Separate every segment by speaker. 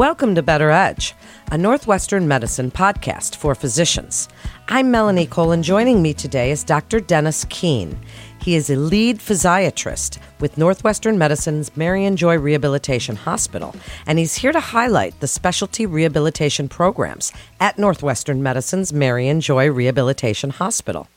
Speaker 1: Welcome to Better Edge, a Northwestern medicine podcast for physicians. I'm Melanie Cole, and joining me today is Dr. Dennis Keene. He is a lead physiatrist with Northwestern Medicine's Marianjoy Rehabilitation Hospital, and he's here to highlight the specialty rehabilitation programs at Northwestern Medicine's Marianjoy Rehabilitation Hospital.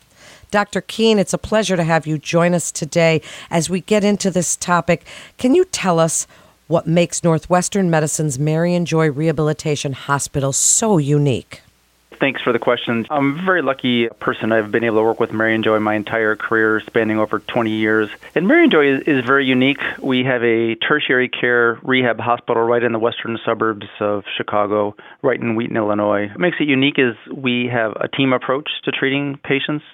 Speaker 1: Dr. Keene, it's a pleasure to have you join us today as we get into this topic. Can you tell us what makes Northwestern Medicine's Marianjoy Rehabilitation Hospital so unique?
Speaker 2: Thanks for the question. I'm a very lucky person. I've been able to work with Marianjoy my entire career, spanning over 20 years. And Marianjoy is, is very unique. We have a tertiary care rehab hospital right in the western suburbs of Chicago, right in Wheaton, Illinois. What makes it unique is we have a team approach to treating patients.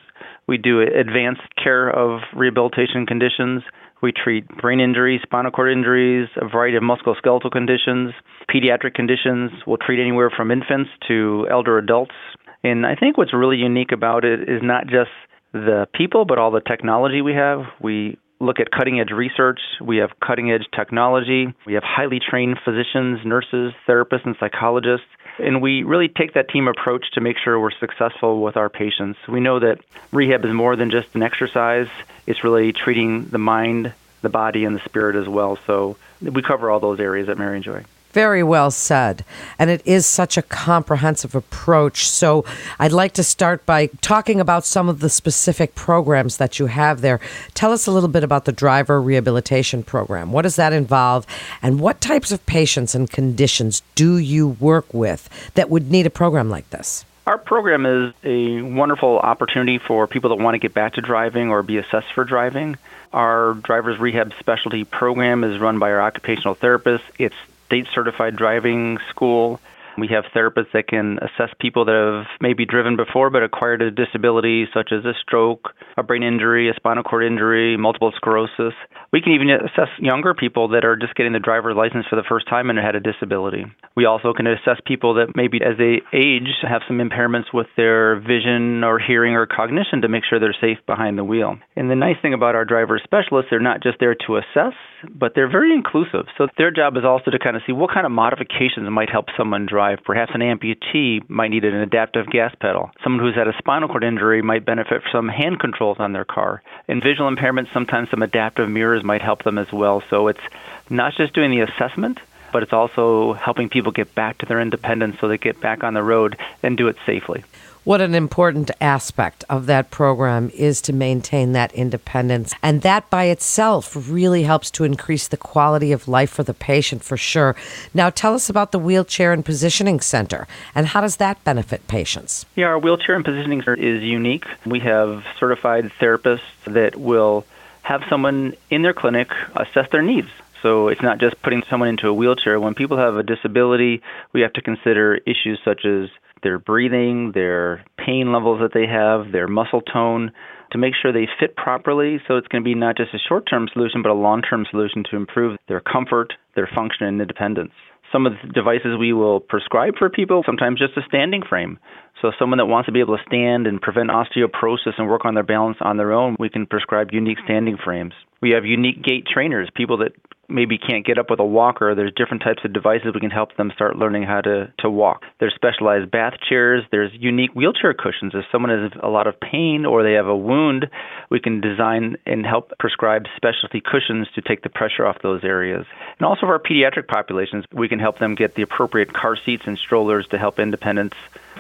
Speaker 2: We do advanced care of rehabilitation conditions. We treat brain injuries, spinal cord injuries, a variety of musculoskeletal conditions, pediatric conditions. We'll treat anywhere from infants to elder adults. And I think what's really unique about it is not just the people, but all the technology we have. We look at cutting edge research. We have cutting edge technology. We have highly trained physicians, nurses, therapists, and psychologists. And we really take that team approach to make sure we're successful with our patients. We know that rehab is more than just an exercise, it's really treating the mind, the body, and the spirit as well. So we cover all those areas at Marianjoy.
Speaker 1: Very well said. And it is such a comprehensive approach. So I'd like to start by talking about some of the specific programs that you have there. Tell us a little bit about the driver rehabilitation program. What does that involve? And what types of patients and conditions do you work with that would need a program like this?
Speaker 2: Our program is a wonderful opportunity for people that want to get back to driving or be assessed for driving. Our driver's rehab specialty program is run by our occupational therapist. It's state certified driving school. We have therapists that can assess people that have maybe driven before but acquired a disability such as a stroke, a brain injury, a spinal cord injury, multiple sclerosis. We can even assess younger people that are just getting the driver's license for the first time and had a disability. We also can assess people that maybe as they age have some impairments with their vision or hearing or cognition to make sure they're safe behind the wheel. And the nice thing about our driver specialists, they're not just there to assess, but they're very inclusive. So their job is also to kind of see what kind of modifications might help someone drive. Perhaps an amputee might need an adaptive gas pedal. Someone who's had a spinal cord injury might benefit from some hand controls on their car. In visual impairments, sometimes some adaptive mirrors might help them as well. So it's not just doing the assessment, but it's also helping people get back to their independence so they get back on the road and do it safely
Speaker 1: what an important aspect of that program is to maintain that independence. And that by itself really helps to increase the quality of life for the patient for sure. Now, tell us about the Wheelchair and Positioning Center and how does that benefit patients?
Speaker 2: Yeah, our Wheelchair and Positioning Center is unique. We have certified therapists that will have someone in their clinic assess their needs. So it's not just putting someone into a wheelchair. When people have a disability, we have to consider issues such as their breathing, their pain levels that they have, their muscle tone, to make sure they fit properly. So it's going to be not just a short term solution, but a long term solution to improve their comfort, their function, and independence. Some of the devices we will prescribe for people, sometimes just a standing frame. So, someone that wants to be able to stand and prevent osteoporosis and work on their balance on their own, we can prescribe unique standing frames. We have unique gait trainers, people that maybe can't get up with a walker, there's different types of devices we can help them start learning how to, to walk. There's specialized bath chairs, there's unique wheelchair cushions. If someone has a lot of pain or they have a wound, we can design and help prescribe specialty cushions to take the pressure off those areas. And also for our pediatric populations, we can help them get the appropriate car seats and strollers to help independence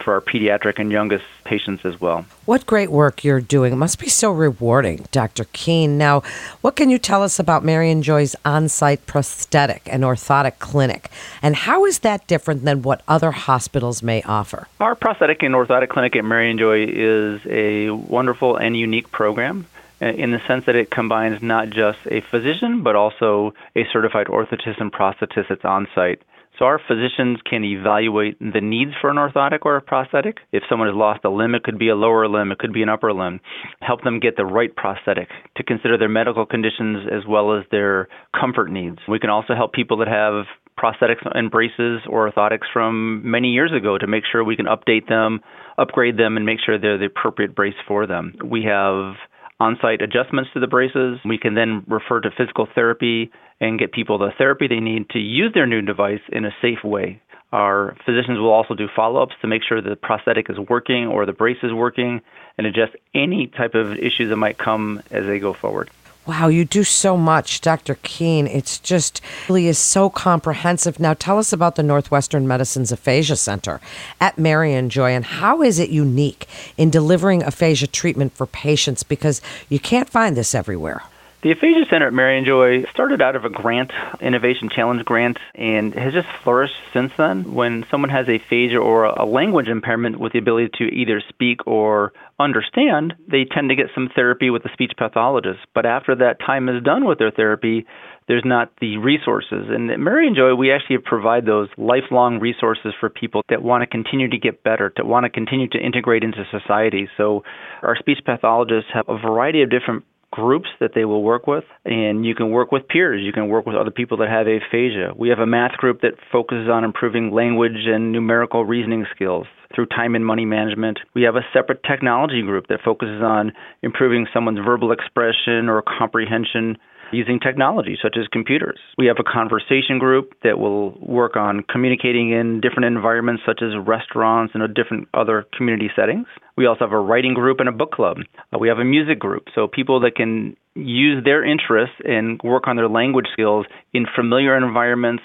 Speaker 2: for our pediatric and youngest patients as well.
Speaker 1: What great work you're doing. It must be so rewarding, Dr. Keene. Now, what can you tell us about Marianjoy's on site prosthetic and orthotic clinic? And how is that different than what other hospitals may offer?
Speaker 2: Our prosthetic and orthotic clinic at Marianjoy is a wonderful and unique program uh, in the sense that it combines not just a physician, but also a certified orthotist and prosthetist that's on site. So our physicians can evaluate the needs for an orthotic or a prosthetic. If someone has lost a limb, it could be a lower limb, it could be an upper limb. Help them get the right prosthetic to consider their medical conditions as well as their comfort needs. We can also help people that have prosthetics and braces or orthotics from many years ago to make sure we can update them, upgrade them, and make sure they're the appropriate brace for them. We have on site adjustments to the braces. We can then refer to physical therapy and get people the therapy they need to use their new device in a safe way. Our physicians will also do follow ups to make sure the prosthetic is working or the brace is working and adjust any type of issues that might come as they go forward.
Speaker 1: Wow, you do so much, Dr. Keene. It's just really is so comprehensive. Now tell us about the Northwestern Medicine's Aphasia Center at Marianjoy and how is it unique in delivering aphasia treatment for patients because you can't find this everywhere.
Speaker 2: The Aphasia Center at Marianjoy started out of a grant, Innovation Challenge grant, and has just flourished since then. When someone has aphasia or a language impairment with the ability to either speak or understand, they tend to get some therapy with a speech pathologist. But after that time is done with their therapy, there's not the resources. And at Marianjoy, we actually provide those lifelong resources for people that want to continue to get better, that want to continue to integrate into society. So our speech pathologists have a variety of different groups that they will work with, and you can work with peers. You can work with other people that have aphasia. We have a math group that focuses on improving language and numerical reasoning skills through time and money management. We have a separate technology group that focuses on improving someone's verbal expression or comprehension using technology such as computers. We have a conversation group that will work on communicating in different environments such as restaurants and different other community settings. We also have a writing group and a book club. Uh, we have a music group, so people that can use their interests and work on their language skills in familiar environments,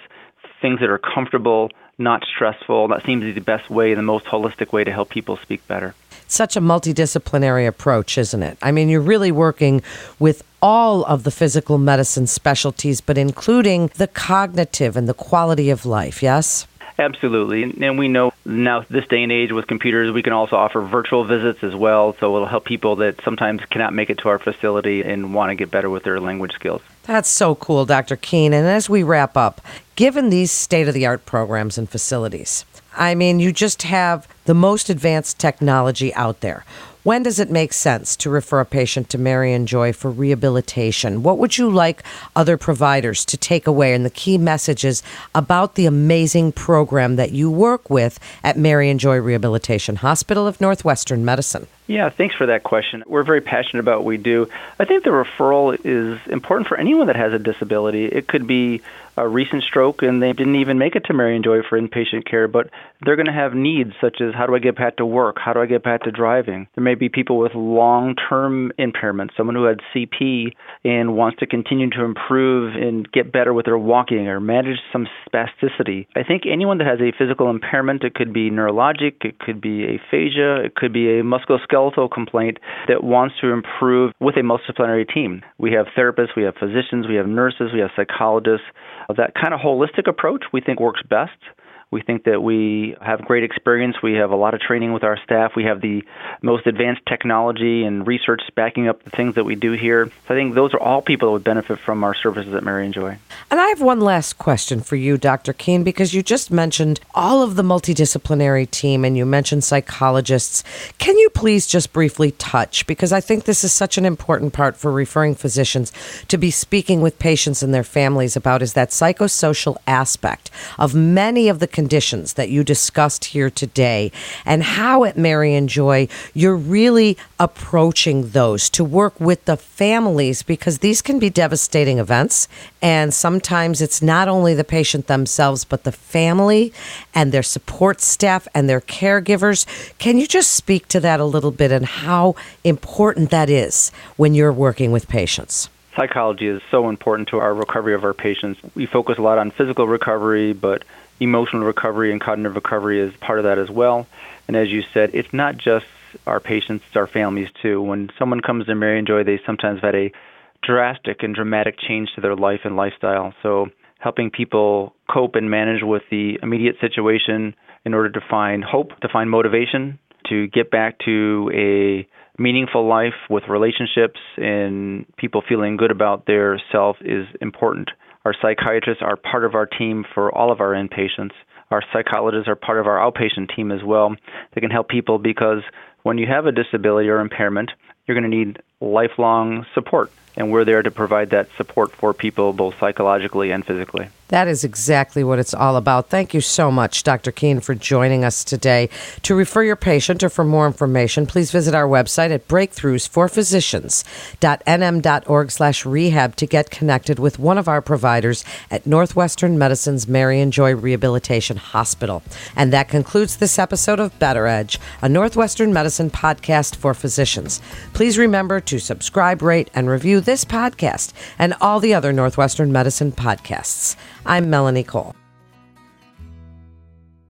Speaker 2: things that are comfortable, not stressful. That seems to be the best way, the most holistic way to help people speak better.
Speaker 1: Such a multidisciplinary approach, isn't it? I mean, you're really working with all of the physical medicine specialties, but including the cognitive and the quality of life, yes?
Speaker 2: Absolutely. And we know now, this day and age with computers, we can also offer virtual visits as well. So it'll help people that sometimes cannot make it to our facility and want to get better with their language skills.
Speaker 1: That's so cool, Dr. Keene. And as we wrap up, given these state of the art programs and facilities, I mean, you just have the most advanced technology out there. When does it make sense to refer a patient to Marianjoy for rehabilitation? What would you like other providers to take away and the key messages about the amazing program that you work with at Marianjoy Rehabilitation Hospital of Northwestern Medicine?
Speaker 2: Yeah, thanks for that question. We're very passionate about what we do. I think the referral is important for anyone that has a disability. It could be a recent stroke and they didn't even make it to Marianjoy for inpatient care, but they're going to have needs such as how do I get back to work? How do I get back to driving? There may be people with long term impairments, someone who had CP and wants to continue to improve and get better with their walking or manage some spasticity. I think anyone that has a physical impairment, it could be neurologic, it could be aphasia, it could be a musculoskeletal complaint that wants to improve with a multidisciplinary team. We have therapists, we have physicians, we have nurses, we have psychologists that kind of holistic approach we think works best. We think that we have great experience. We have a lot of training with our staff. We have the most advanced technology and research backing up the things that we do here. So I think those are all people that would benefit from our services at Marianjoy.
Speaker 1: And I have one last question for you, Dr. Keene, because you just mentioned all of the multidisciplinary team and you mentioned psychologists. Can you please just briefly touch, because I think this is such an important part for referring physicians to be speaking with patients and their families about is that psychosocial aspect of many of the conditions that you discussed here today and how at Marianjoy you're really approaching those to work with the families because these can be devastating events. And sometimes it's not only the patient themselves, but the family and their support staff and their caregivers. Can you just speak to that a little bit and how important that is when you're working with patients?
Speaker 2: Psychology is so important to our recovery of our patients. We focus a lot on physical recovery, but emotional recovery and cognitive recovery is part of that as well. And as you said, it's not just our patients, it's our families too. When someone comes to Marianjoy, they sometimes have had a drastic and dramatic change to their life and lifestyle. So helping people cope and manage with the immediate situation in order to find hope, to find motivation, to get back to a meaningful life with relationships and people feeling good about their self is important. Our psychiatrists are part of our team for all of our inpatients. Our psychologists are part of our outpatient team as well. They can help people because when you have a disability or impairment, you're going to need lifelong support. And we're there to provide that support for people both psychologically and physically.
Speaker 1: That is exactly what it's all about. Thank you so much, Dr. Keene, for joining us today. To refer your patient or for more information, please visit our website at breakthroughsforphysicians.nm.org slash rehab to get connected with one of our providers at Northwestern Medicine's Marianjoy Rehabilitation Hospital. And that concludes this episode of Better Edge, a Northwestern Medicine podcast for physicians. Please remember to subscribe, rate, and review this podcast and all the other Northwestern Medicine podcasts. I'm Melanie Cole.